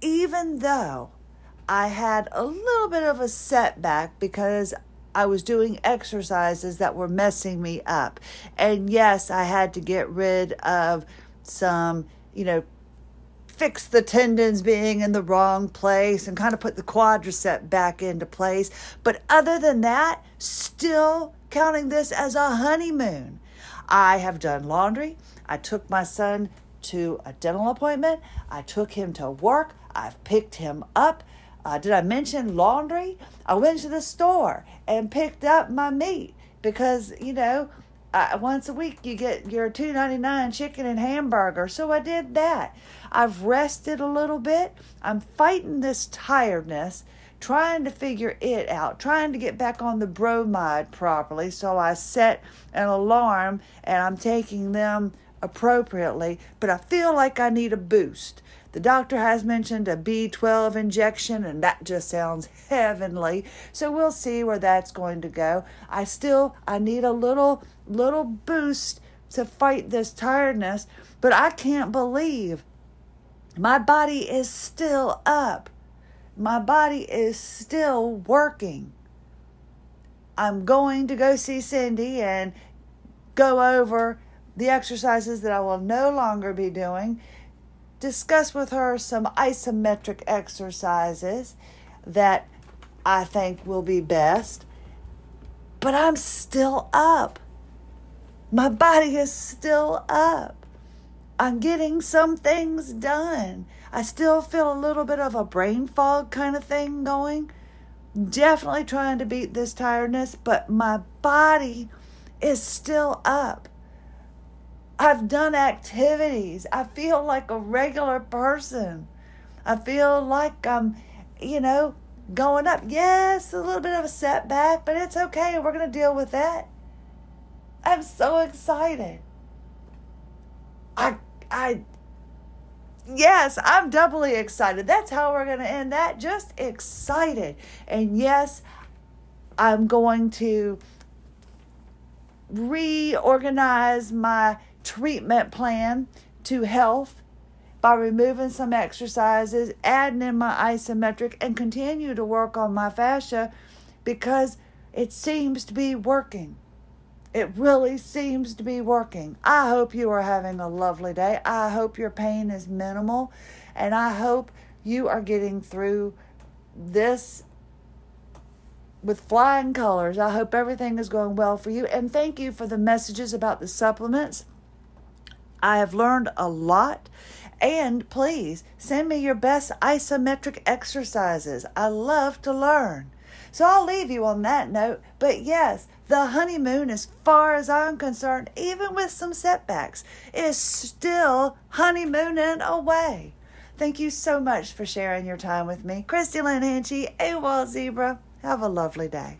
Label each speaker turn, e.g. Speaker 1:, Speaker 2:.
Speaker 1: even though I had a little bit of a setback because I was doing exercises that were messing me up. And yes, I had to get rid of some, you know, fix the tendons being in the wrong place and kind of put the quadricep back into place. But other than that, still counting this as a honeymoon. I have done laundry. I took my son to a dental appointment. I took him to work. I've picked him up. Uh, did I mention laundry? I went to the store and picked up my meat because, you know, once a week you get your two ninety nine chicken and hamburger. So I did that. I've rested a little bit. I'm fighting this tiredness, trying to figure it out, trying to get back on the bromide properly. So I set an alarm and I'm taking them appropriately. But I feel like I need a boost. The doctor has mentioned a B12 injection, and that just sounds heavenly. So we'll see where that's going to go. I still I need a little little boost to fight this tiredness, but I can't believe my body is still up. My body is still working. I'm going to go see Cindy and go over the exercises that I will no longer be doing discuss with her some isometric exercises that I think will be best. But I'm still up. My body is still up. I'm getting some things done. I still feel a little bit of a brain fog kind of thing going. Definitely trying to beat this tiredness, but my body is still up. I've done activities. I feel like a regular person. I feel like I'm, you know, going up. Yes, a little bit of a setback, but it's okay. We're going to deal with that. I'm so excited. I, I, yes, I'm doubly excited. That's how we're going to end that. Just excited. And yes, I'm going to reorganize my treatment plan to health by removing some exercises, adding in my isometric, and continue to work on my fascia because it seems to be working. It really seems to be working. I hope you are having a lovely day. I hope your pain is minimal. And I hope you are getting through this with flying colors. I hope everything is going well for you. And thank you for the messages about the supplements. I have learned a lot. And please send me your best isometric exercises. I love to learn. So I'll leave you on that note. But yes, the honeymoon, as far as I'm concerned, even with some setbacks, is still honeymooning away. Thank you so much for sharing your time with me. Christie Lynn Hanchey, AWOL Zebra. Have a lovely day.